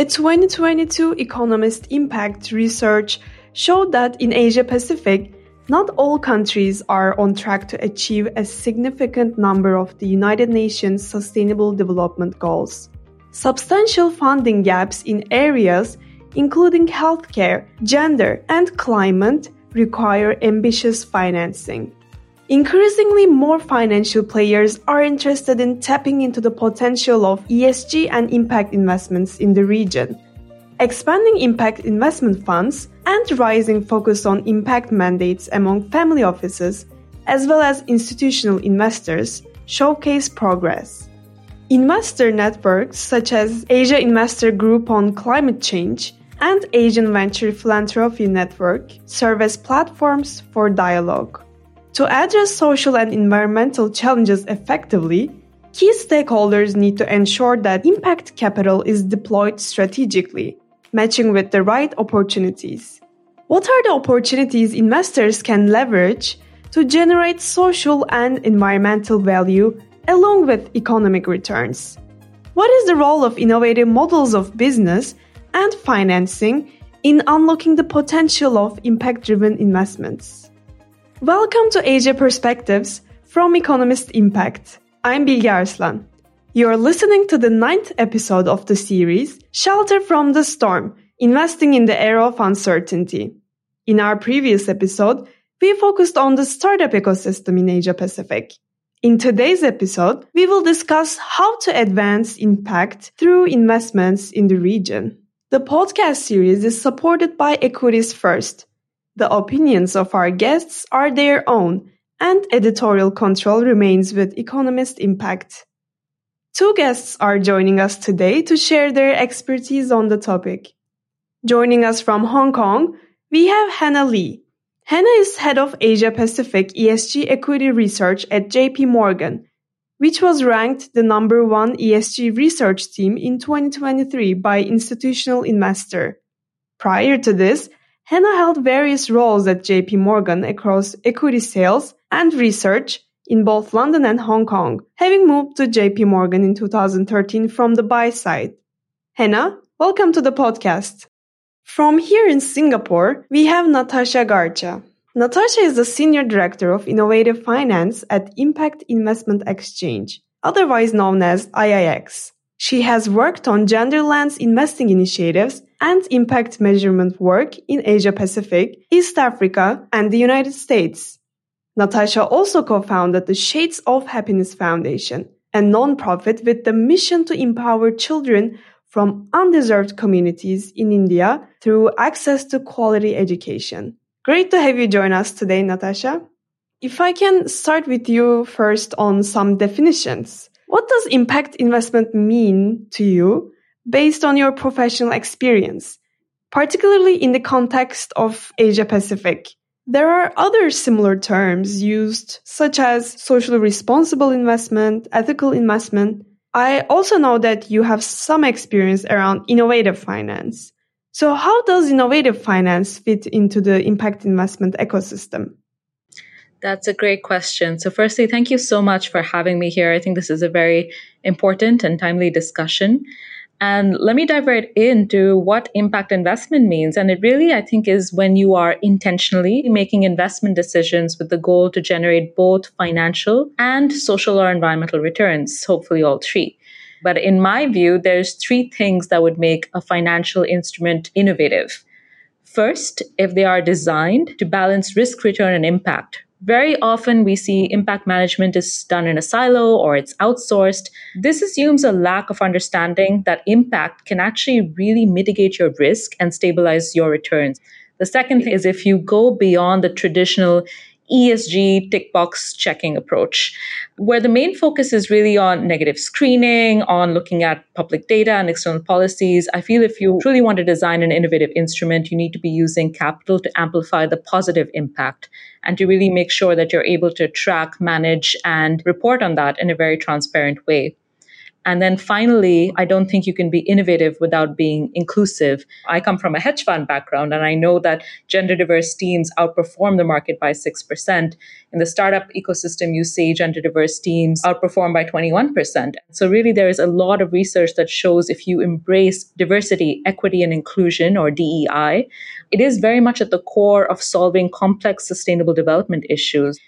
A 2022 Economist Impact research showed that in Asia Pacific, not all countries are on track to achieve a significant number of the United Nations Sustainable Development Goals. Substantial funding gaps in areas including healthcare, gender, and climate require ambitious financing. Increasingly more financial players are interested in tapping into the potential of ESG and impact investments in the region. Expanding impact investment funds and rising focus on impact mandates among family offices, as well as institutional investors, showcase progress. Investor networks such as Asia Investor Group on Climate Change and Asian Venture Philanthropy Network serve as platforms for dialogue. To address social and environmental challenges effectively, key stakeholders need to ensure that impact capital is deployed strategically, matching with the right opportunities. What are the opportunities investors can leverage to generate social and environmental value along with economic returns? What is the role of innovative models of business and financing in unlocking the potential of impact driven investments? Welcome to Asia Perspectives from Economist Impact. I'm Bilge Arslan. You're listening to the ninth episode of the series, Shelter from the Storm Investing in the Era of Uncertainty. In our previous episode, we focused on the startup ecosystem in Asia Pacific. In today's episode, we will discuss how to advance impact through investments in the region. The podcast series is supported by EquitiesFirst, the opinions of our guests are their own, and editorial control remains with Economist Impact. Two guests are joining us today to share their expertise on the topic. Joining us from Hong Kong, we have Hannah Lee. Hannah is head of Asia Pacific ESG equity research at JP Morgan, which was ranked the number one ESG research team in 2023 by Institutional Investor. Prior to this, Hannah held various roles at JP Morgan across equity sales and research in both London and Hong Kong, having moved to JP Morgan in 2013 from the buy side. Hannah, welcome to the podcast. From here in Singapore, we have Natasha Garcha. Natasha is the Senior Director of Innovative Finance at Impact Investment Exchange, otherwise known as IIX. She has worked on gender lens investing initiatives and impact measurement work in Asia Pacific, East Africa, and the United States. Natasha also co-founded the Shades of Happiness Foundation, a nonprofit with the mission to empower children from undeserved communities in India through access to quality education. Great to have you join us today, Natasha. If I can start with you first on some definitions. What does impact investment mean to you based on your professional experience, particularly in the context of Asia Pacific? There are other similar terms used, such as socially responsible investment, ethical investment. I also know that you have some experience around innovative finance. So, how does innovative finance fit into the impact investment ecosystem? That's a great question. So, firstly, thank you so much for having me here. I think this is a very important and timely discussion. And let me dive right into what impact investment means. And it really, I think, is when you are intentionally making investment decisions with the goal to generate both financial and social or environmental returns, hopefully all three. But in my view, there's three things that would make a financial instrument innovative. First, if they are designed to balance risk, return, and impact, very often we see impact management is done in a silo or it's outsourced. This assumes a lack of understanding that impact can actually really mitigate your risk and stabilize your returns. The second is if you go beyond the traditional ESG tick box checking approach, where the main focus is really on negative screening, on looking at public data and external policies. I feel if you truly want to design an innovative instrument, you need to be using capital to amplify the positive impact and to really make sure that you're able to track, manage, and report on that in a very transparent way. And then finally, I don't think you can be innovative without being inclusive. I come from a hedge fund background, and I know that gender diverse teams outperform the market by 6%. In the startup ecosystem, you see gender diverse teams outperform by 21%. So, really, there is a lot of research that shows if you embrace diversity, equity, and inclusion, or DEI, it is very much at the core of solving complex sustainable development issues.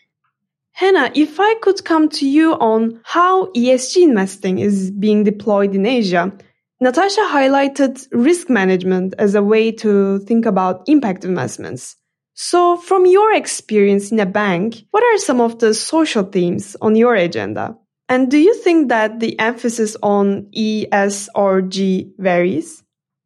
Hannah, if I could come to you on how ESG investing is being deployed in Asia, Natasha highlighted risk management as a way to think about impact investments. So, from your experience in a bank, what are some of the social themes on your agenda? And do you think that the emphasis on E, S, or G varies?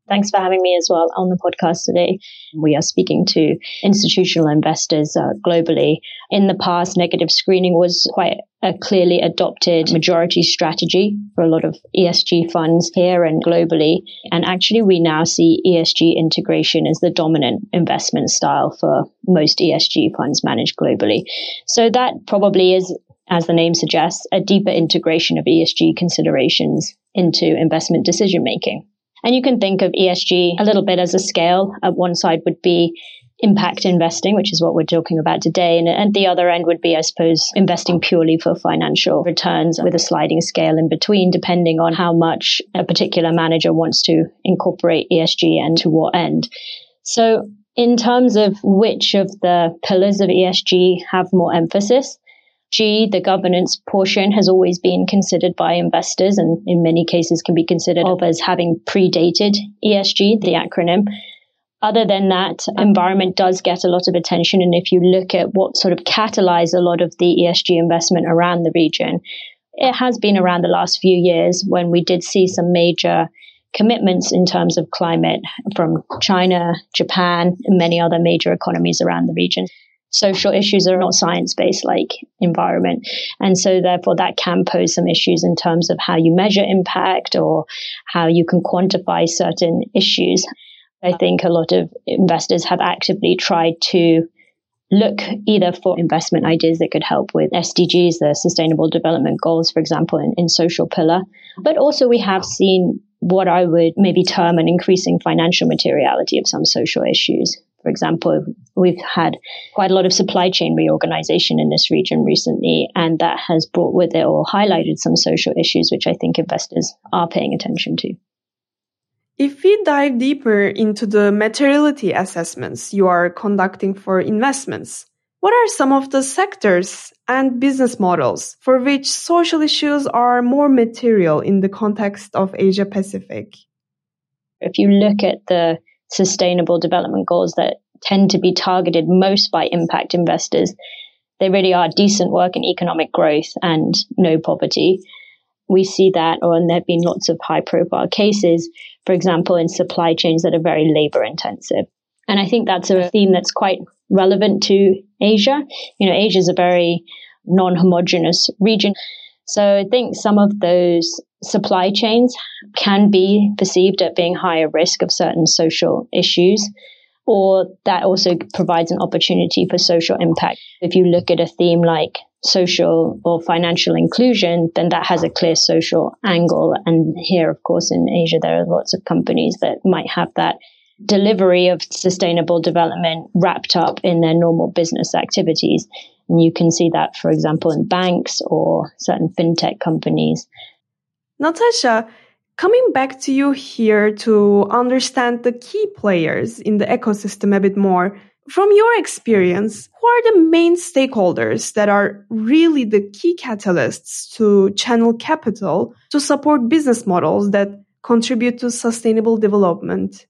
Thanks for having me as well on the podcast today. We are speaking to institutional investors uh, globally. In the past, negative screening was quite a clearly adopted majority strategy for a lot of ESG funds here and globally. And actually, we now see ESG integration as the dominant investment style for most ESG funds managed globally. So that probably is as the name suggests, a deeper integration of ESG considerations into investment decision making. And you can think of ESG a little bit as a scale. At one side would be impact investing, which is what we're talking about today. And at the other end would be, I suppose, investing purely for financial returns with a sliding scale in between, depending on how much a particular manager wants to incorporate ESG and to what end. So in terms of which of the pillars of ESG have more emphasis, G, the governance portion, has always been considered by investors and in many cases can be considered of as having predated ESG, the acronym. Other than that, environment does get a lot of attention. And if you look at what sort of catalyzed a lot of the ESG investment around the region, it has been around the last few years when we did see some major commitments in terms of climate from China, Japan, and many other major economies around the region social issues are not science based like environment. And so, therefore, that can pose some issues in terms of how you measure impact or how you can quantify certain issues. I think a lot of investors have actively tried to look either for investment ideas that could help with SDGs, the Sustainable Development Goals, for example, in, in social pillar. But also, we have seen what I would maybe term an increasing financial materiality of some social issues. For example, we've had quite a lot of supply chain reorganization in this region recently, and that has brought with it or highlighted some social issues, which I think investors are paying attention to. If we dive deeper into the materiality assessments you are conducting for investments, what are some of the sectors and business models for which social issues are more material in the context of Asia Pacific? If you look at the sustainable development goals that tend to be targeted most by impact investors. They really are decent work in economic growth and no poverty. We see that, or and there have been lots of high profile cases, for example, in supply chains that are very labor intensive. And I think that's a theme that's quite relevant to Asia. You know, Asia is a very non homogenous region. So I think some of those supply chains can be perceived at being higher risk of certain social issues, or that also provides an opportunity for social impact. If you look at a theme like social or financial inclusion, then that has a clear social angle. And here, of course, in Asia, there are lots of companies that might have that delivery of sustainable development wrapped up in their normal business activities. And you can see that, for example, in banks or certain fintech companies. Natasha, coming back to you here to understand the key players in the ecosystem a bit more, from your experience, who are the main stakeholders that are really the key catalysts to channel capital to support business models that contribute to sustainable development?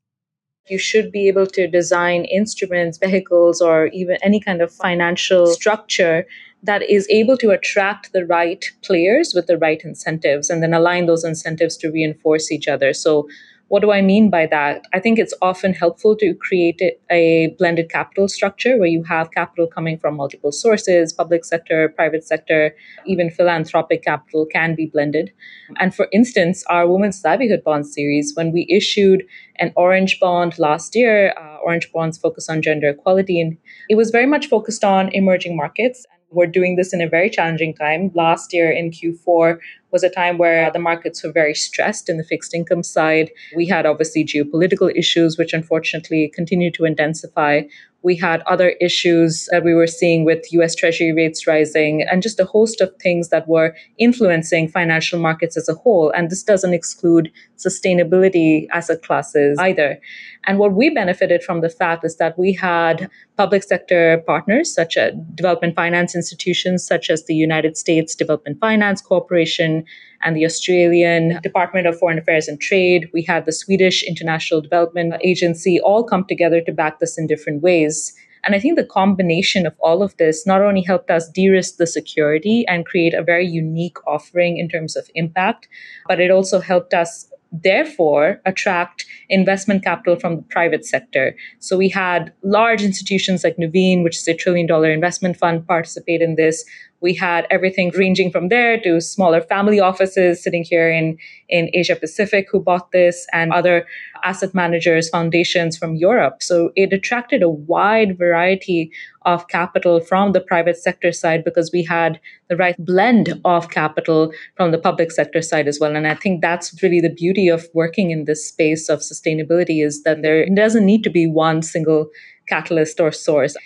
You should be able to design instruments, vehicles, or even any kind of financial structure that is able to attract the right players with the right incentives and then align those incentives to reinforce each other. So what do I mean by that? I think it's often helpful to create a blended capital structure where you have capital coming from multiple sources, public sector, private sector, even philanthropic capital can be blended. And for instance, our Women's Livelihood Bond series, when we issued an orange bond last year, uh, orange bonds focus on gender equality, and it was very much focused on emerging markets we're doing this in a very challenging time. Last year in Q4, was a time where the markets were very stressed in the fixed income side. We had obviously geopolitical issues, which unfortunately continue to intensify. We had other issues that we were seeing with US Treasury rates rising and just a host of things that were influencing financial markets as a whole. And this doesn't exclude sustainability asset classes either. And what we benefited from the fact is that we had public sector partners, such as development finance institutions, such as the United States Development Finance Corporation and the Australian Department of Foreign Affairs and Trade. We had the Swedish International Development Agency all come together to back this in different ways. And I think the combination of all of this not only helped us de risk the security and create a very unique offering in terms of impact, but it also helped us therefore attract investment capital from the private sector. So we had large institutions like Nuveen, which is a trillion dollar investment fund, participate in this. We had everything ranging from there to smaller family offices sitting here in, in Asia Pacific who bought this and other asset managers, foundations from Europe. So it attracted a wide variety of capital from the private sector side because we had the right blend of capital from the public sector side as well. And I think that's really the beauty of working in this space of sustainability is that there doesn't need to be one single catalyst or source.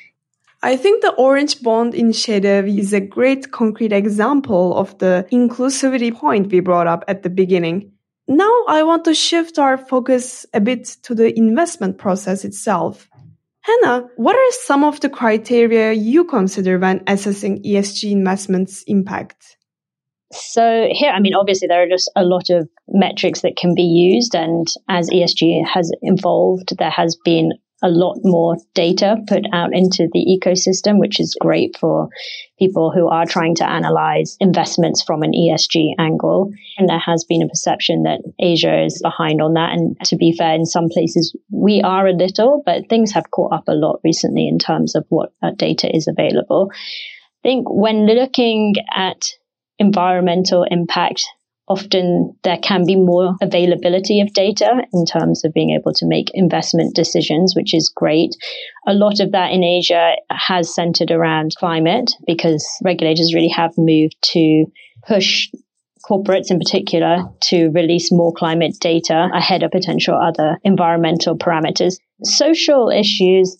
I think the Orange Bond initiative is a great concrete example of the inclusivity point we brought up at the beginning. Now I want to shift our focus a bit to the investment process itself. Hannah, what are some of the criteria you consider when assessing ESG investments impact? So here, I mean, obviously there are just a lot of metrics that can be used. And as ESG has evolved, there has been a lot more data put out into the ecosystem, which is great for people who are trying to analyze investments from an ESG angle. And there has been a perception that Asia is behind on that. And to be fair, in some places we are a little, but things have caught up a lot recently in terms of what data is available. I think when looking at environmental impact, often there can be more availability of data in terms of being able to make investment decisions, which is great. A lot of that in Asia has centered around climate because regulators really have moved to push corporates in particular to release more climate data ahead of potential other environmental parameters. Social issues,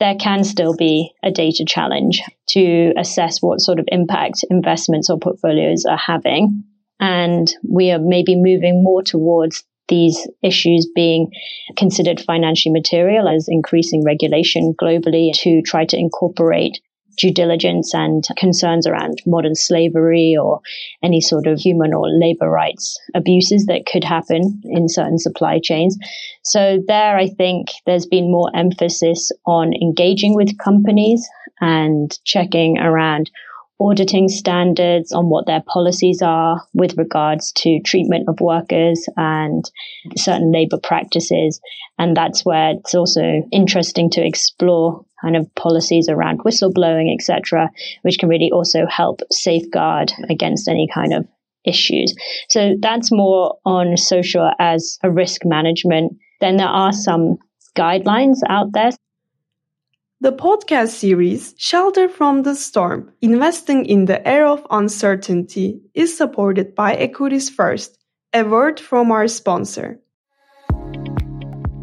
there can still be a data challenge to assess what sort of impact investments or portfolios are having. And we are maybe moving more towards these issues being considered financially material as increasing regulation globally to try to incorporate due diligence and concerns around modern slavery or any sort of human or labor rights abuses that could happen in certain supply chains. So there, I think there's been more emphasis on engaging with companies and checking around auditing standards on what their policies are with regards to treatment of workers and certain labor practices. And that's where it's also interesting to explore kind of policies around whistleblowing, etc., which can really also help safeguard against any kind of issues. So that's more on social as a risk management. Then there are some guidelines out there. The podcast series Shelter from the Storm Investing in the Era of Uncertainty is supported by EquitiesFirst, a word from our sponsor.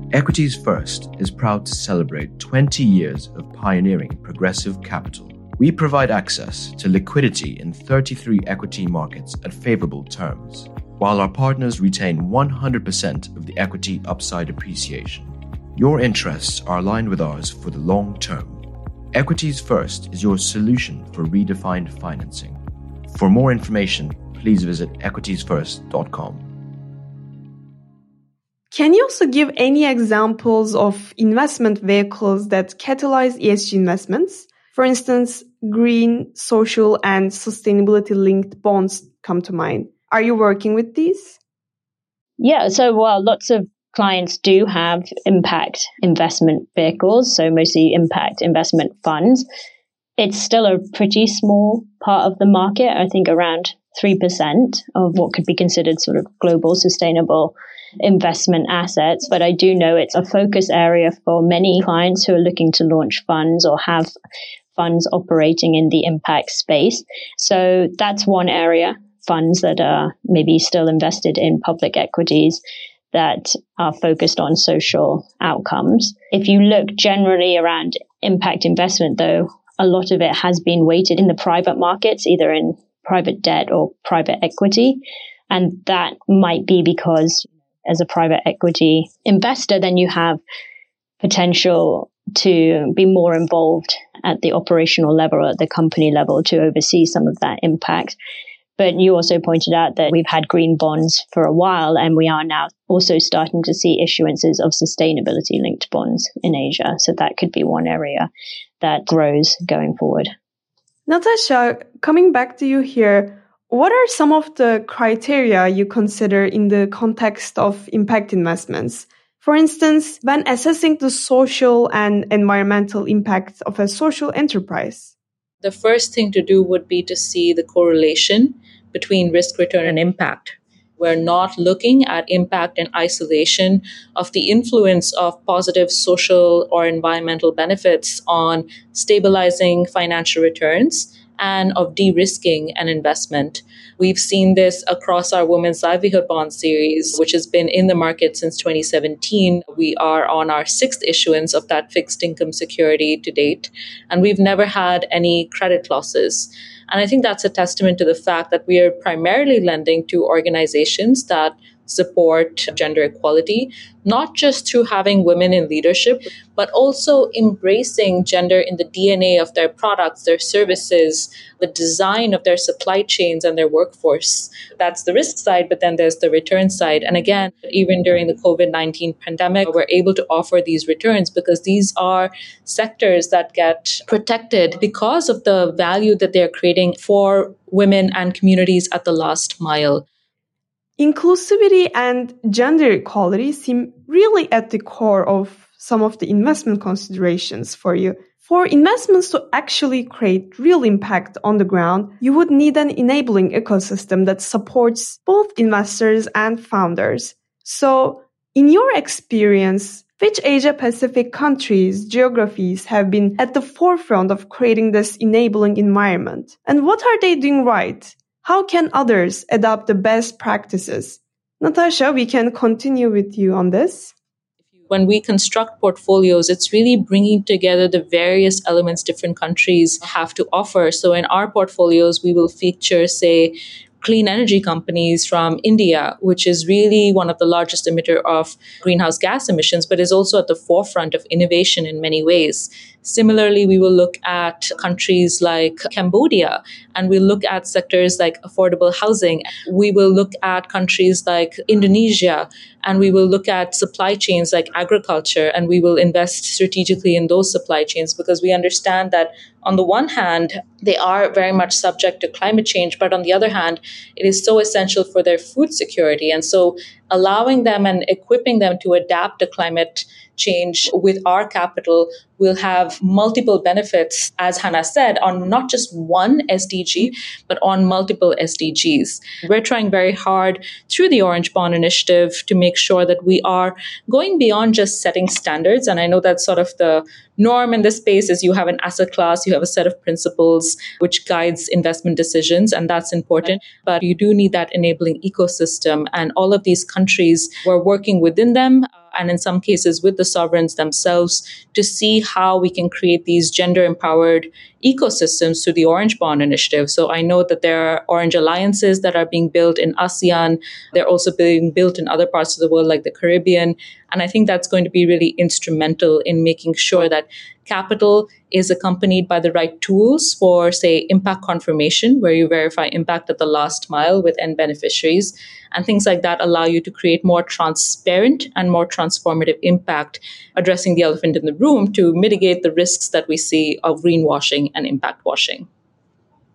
EquitiesFirst is proud to celebrate 20 years of pioneering progressive capital. We provide access to liquidity in 33 equity markets at favorable terms, while our partners retain 100% of the equity upside appreciation. Your interests are aligned with ours for the long term. EquitiesFirst is your solution for redefined financing. For more information, please visit equitiesfirst.com. Can you also give any examples of investment vehicles that catalyze ESG investments? For instance, green, social, and sustainability linked bonds come to mind. Are you working with these? Yeah, so well, lots of clients do have impact investment vehicles, so mostly impact investment funds. It's still a pretty small part of the market, I think around 3% of what could be considered sort of global sustainable investment assets. But I do know it's a focus area for many clients who are looking to launch funds or have funds operating in the impact space. So that's one area funds that are maybe still invested in public equities that are focused on social outcomes. If you look generally around impact investment, though, a lot of it has been weighted in the private markets, either in private debt or private equity. And that might be because as a private equity investor, then you have potential to be more involved at the operational level, at the company level to oversee some of that impact. But you also pointed out that we've had green bonds for a while, and we are now also starting to see issuances of sustainability linked bonds in Asia. So that could be one area that grows going forward. Natasha, coming back to you here, what are some of the criteria you consider in the context of impact investments? For instance, when assessing the social and environmental impact of a social enterprise. The first thing to do would be to see the correlation between risk, return, and impact. We're not looking at impact in isolation of the influence of positive social or environmental benefits on stabilizing financial returns and of de risking an investment. We've seen this across our Women's Livelihood Bond series, which has been in the market since 2017. We are on our sixth issuance of that fixed income security to date, and we've never had any credit losses. And I think that's a testament to the fact that we are primarily lending to organizations that support gender equality, not just through having women in leadership, but also embracing gender in the DNA of their products, their services, the design of their supply chains and their workforce. That's the risk side, but then there's the return side. And again, even during the COVID 19 pandemic, we're able to offer these returns because these are sectors that get protected because of the value that they're creating for women and communities at the last mile. Inclusivity and gender equality seem really at the core of some of the investment considerations for you. For investments to actually create real impact on the ground, you would need an enabling ecosystem that supports both investors and founders. So, in your experience, which Asia Pacific countries, geographies have been at the forefront of creating this enabling environment? And what are they doing right? How can others adopt the best practices? Natasha, we can continue with you on this. When we construct portfolios, it's really bringing together the various elements different countries have to offer. So in our portfolios, we will feature, say, clean energy companies from India, which is really one of the largest emitter of greenhouse gas emissions, but is also at the forefront of innovation in many ways. Similarly, we will look at countries like Cambodia and we look at sectors like affordable housing. We will look at countries like Indonesia and we will look at supply chains like agriculture and we will invest strategically in those supply chains because we understand that on the one hand, they are very much subject to climate change, but on the other hand, it is so essential for their food security. And so allowing them and equipping them to adapt to climate change with our capital will have multiple benefits, as Hannah said, on not just one SDG, but on multiple SDGs. We're trying very hard through the Orange Bond Initiative to make sure that we are going beyond just setting standards. And I know that's sort of the norm in this space is you have an asset class, you have a set of principles which guides investment decisions, and that's important. But you do need that enabling ecosystem. And all of these countries, we're working within them and in some cases with the sovereigns themselves to see how we can create these gender empowered ecosystems through the Orange Bond Initiative. So I know that there are Orange alliances that are being built in ASEAN. They're also being built in other parts of the world, like the Caribbean. And I think that's going to be really instrumental in making sure that capital is accompanied by the right tools for, say, impact confirmation, where you verify impact at the last mile with end beneficiaries. And things like that allow you to create more transparent and more transformative impact, addressing the elephant in the room to mitigate the risks that we see of greenwashing and impact washing.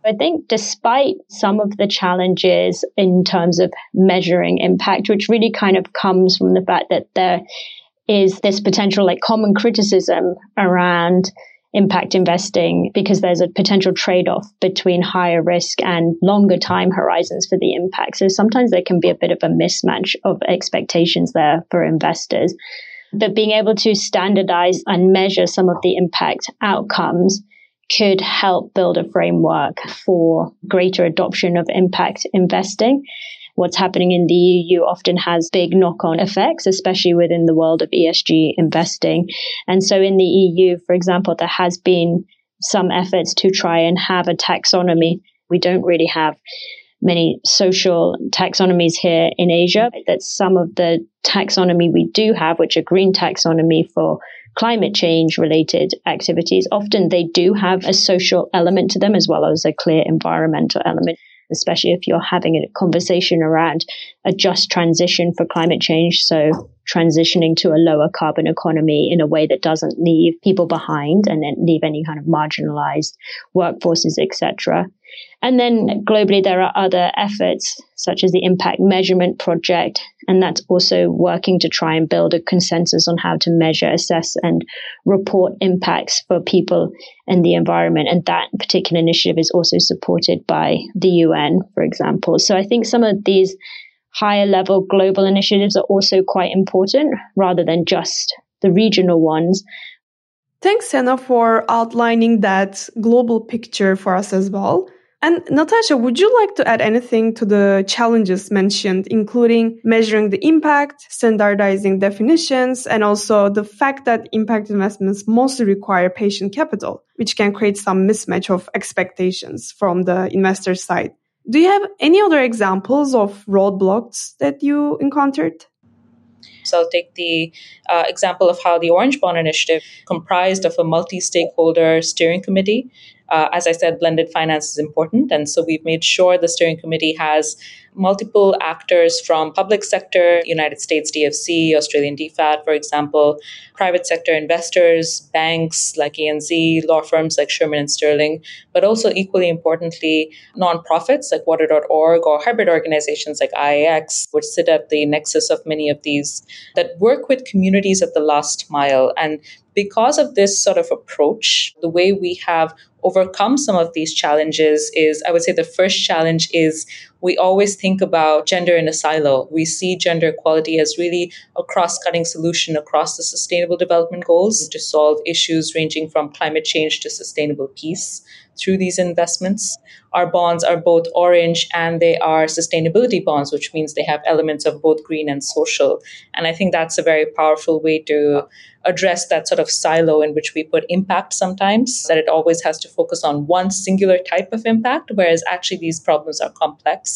I think despite some of the challenges in terms of measuring impact, which really kind of comes from the fact that there is this potential like common criticism around impact investing because there's a potential trade off between higher risk and longer time horizons for the impact. So sometimes there can be a bit of a mismatch of expectations there for investors. But being able to standardize and measure some of the impact outcomes could help build a framework for greater adoption of impact investing. What's happening in the EU often has big knock on effects, especially within the world of ESG investing. And so in the EU, for example, there has been some efforts to try and have a taxonomy. We don't really have many social taxonomies here in Asia. That some of the taxonomy we do have, which are green taxonomy for climate change related activities, often they do have a social element to them as well as a clear environmental element especially if you're having a conversation around a just transition for climate change. So transitioning to a lower carbon economy in a way that doesn't leave people behind and then leave any kind of marginalized workforces, etc. And then globally, there are other efforts such as the Impact Measurement Project, and that's also working to try and build a consensus on how to measure, assess, and report impacts for people and the environment. And that particular initiative is also supported by the UN, for example. So I think some of these higher level global initiatives are also quite important rather than just the regional ones. Thanks, Hannah, for outlining that global picture for us as well. And Natasha, would you like to add anything to the challenges mentioned, including measuring the impact, standardizing definitions, and also the fact that impact investments mostly require patient capital, which can create some mismatch of expectations from the investor side? Do you have any other examples of roadblocks that you encountered? So I'll take the uh, example of how the Orange Bond Initiative comprised of a multi-stakeholder steering committee uh, as I said, blended finance is important. And so we've made sure the steering committee has multiple actors from public sector, United States DFC, Australian DFAT, for example, private sector investors, banks like ANZ, law firms like Shearman and Sterling, but also equally importantly, nonprofits like water.org or hybrid organizations like IIX, which sit at the nexus of many of these that work with communities at the last mile. And because of this sort of approach, the way we have overcome some of these challenges is I would say the first challenge is we always think about gender in a silo. We see gender equality as really a cross cutting solution across the sustainable development goals to solve issues ranging from climate change to sustainable peace through these investments. Our bonds are both orange and they are sustainability bonds, which means they have elements of both green and social. And I think that's a very powerful way to address that sort of silo in which we put impact sometimes, that it always has to focus on one singular type of impact, whereas actually these problems are complex.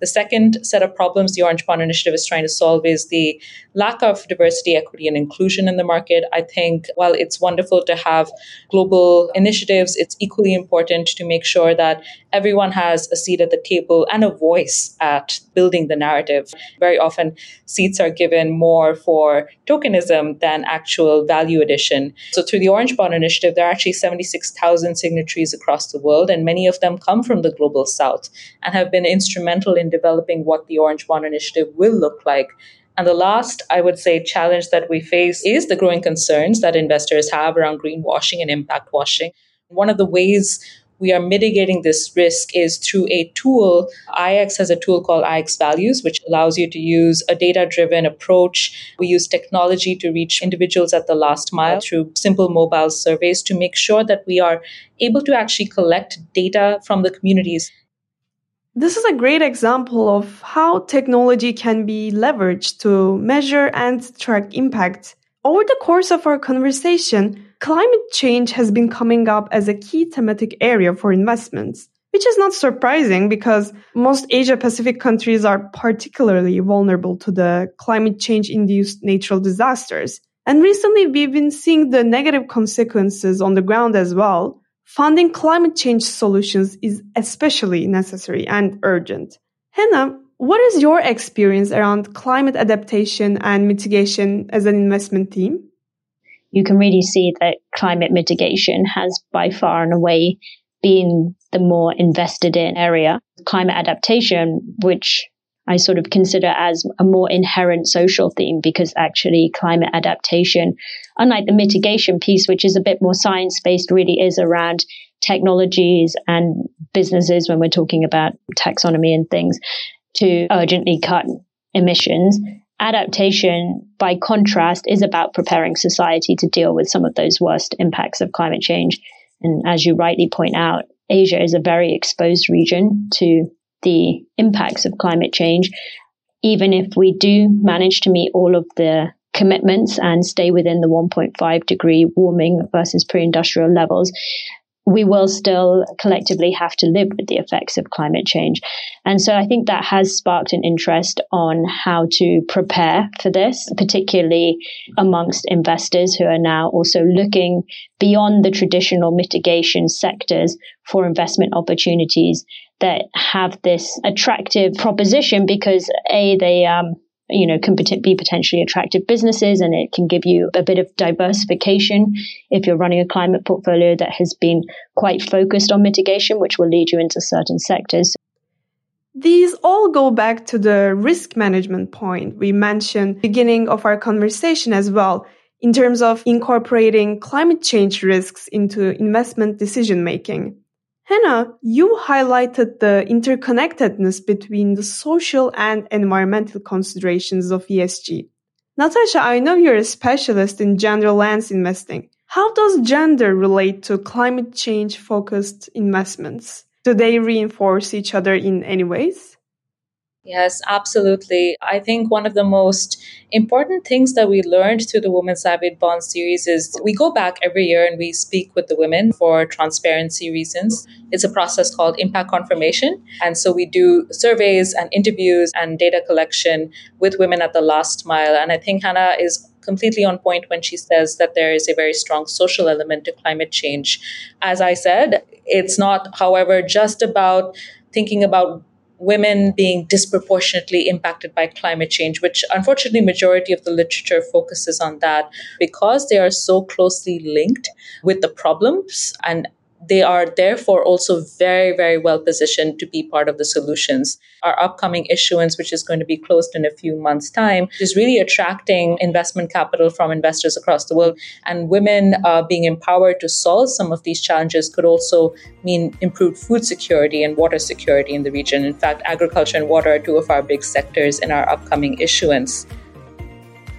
The second set of problems the Orange Bond Initiative is trying to solve is the lack of diversity, equity, and inclusion in the market. I think while it's wonderful to have global initiatives, it's equally important to make sure that everyone has a seat at the table and a voice at building the narrative. Very often, seats are given more for tokenism than actual value addition. So, through the Orange Bond Initiative, there are actually 76,000 signatories across the world, and many of them come from the global south and have been instrumental in developing what the Orange Bond Initiative will look like. And the last, I would say, challenge that we face is the growing concerns that investors have around greenwashing and impact washing. One of the ways we are mitigating this risk is through a tool. IIX has a tool called IIX Values, which allows you to use a data driven approach. We use technology to reach individuals at the last mile through simple mobile surveys to make sure that we are able to actually collect data from the communities this is a great example of how technology can be leveraged to measure and track impact. Over the course of our conversation, climate change has been coming up as a key thematic area for investments, which is not surprising because most Asia Pacific countries are particularly vulnerable to the climate change induced natural disasters. And recently, we've been seeing the negative consequences on the ground as well funding climate change solutions is especially necessary and urgent. Hannah, what is your experience around climate adaptation and mitigation as an investment team? You can really see that climate mitigation has by far and away been the more invested in area. Climate adaptation, which I sort of consider as a more inherent social theme because actually climate adaptation, unlike the mitigation piece, which is a bit more science based, really is around technologies and businesses when we're talking about taxonomy and things to urgently cut emissions. Adaptation, by contrast, is about preparing society to deal with some of those worst impacts of climate change. And as you rightly point out, Asia is a very exposed region to the impacts of climate change. Even if we do manage to meet all of the commitments and stay within the 1.5 degree warming versus pre industrial levels, we will still collectively have to live with the effects of climate change. And so I think that has sparked an interest on how to prepare for this, particularly amongst investors who are now also looking beyond the traditional mitigation sectors for investment opportunities that have this attractive proposition because A, they, um, you know, can be potentially attractive businesses and it can give you a bit of diversification if you're running a climate portfolio that has been quite focused on mitigation, which will lead you into certain sectors. These all go back to the risk management point we mentioned beginning of our conversation as well in terms of incorporating climate change risks into investment decision making. Hannah, you highlighted the interconnectedness between the social and environmental considerations of ESG. Natasha, I know you're a specialist in gender lens investing. How does gender relate to climate change focused investments? Do they reinforce each other in any ways? Yes, absolutely. I think one of the most important things that we learned through the Women's Savvy Bond series is we go back every year and we speak with the women for transparency reasons. It's a process called impact confirmation. And so we do surveys and interviews and data collection with women at the last mile. And I think Hannah is completely on point when she says that there is a very strong social element to climate change. As I said, it's not, however, just about thinking about women being disproportionately impacted by climate change which unfortunately majority of the literature focuses on that because they are so closely linked with the problems and they are therefore also very, very well positioned to be part of the solutions. Our upcoming issuance, which is going to be closed in a few months' time, is really attracting investment capital from investors across the world. And women uh, being empowered to solve some of these challenges could also mean improved food security and water security in the region. In fact, agriculture and water are two of our big sectors in our upcoming issuance.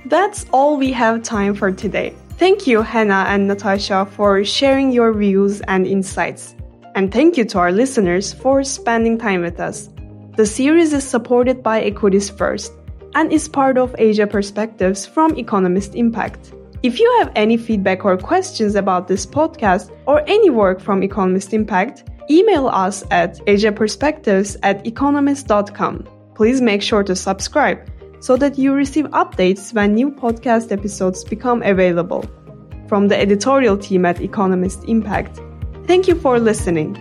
That's all we have time for today. Thank you, Hannah and Natasha, for sharing your views and insights. And thank you to our listeners for spending time with us. The series is supported by EquitiesFirst and is part of Asia Perspectives from Economist Impact. If you have any feedback or questions about this podcast or any work from Economist Impact, email us at asiaperspectives at economist.com. Please make sure to subscribe so that you receive updates when new podcast episodes become available. From the editorial team at Economist Impact, thank you for listening.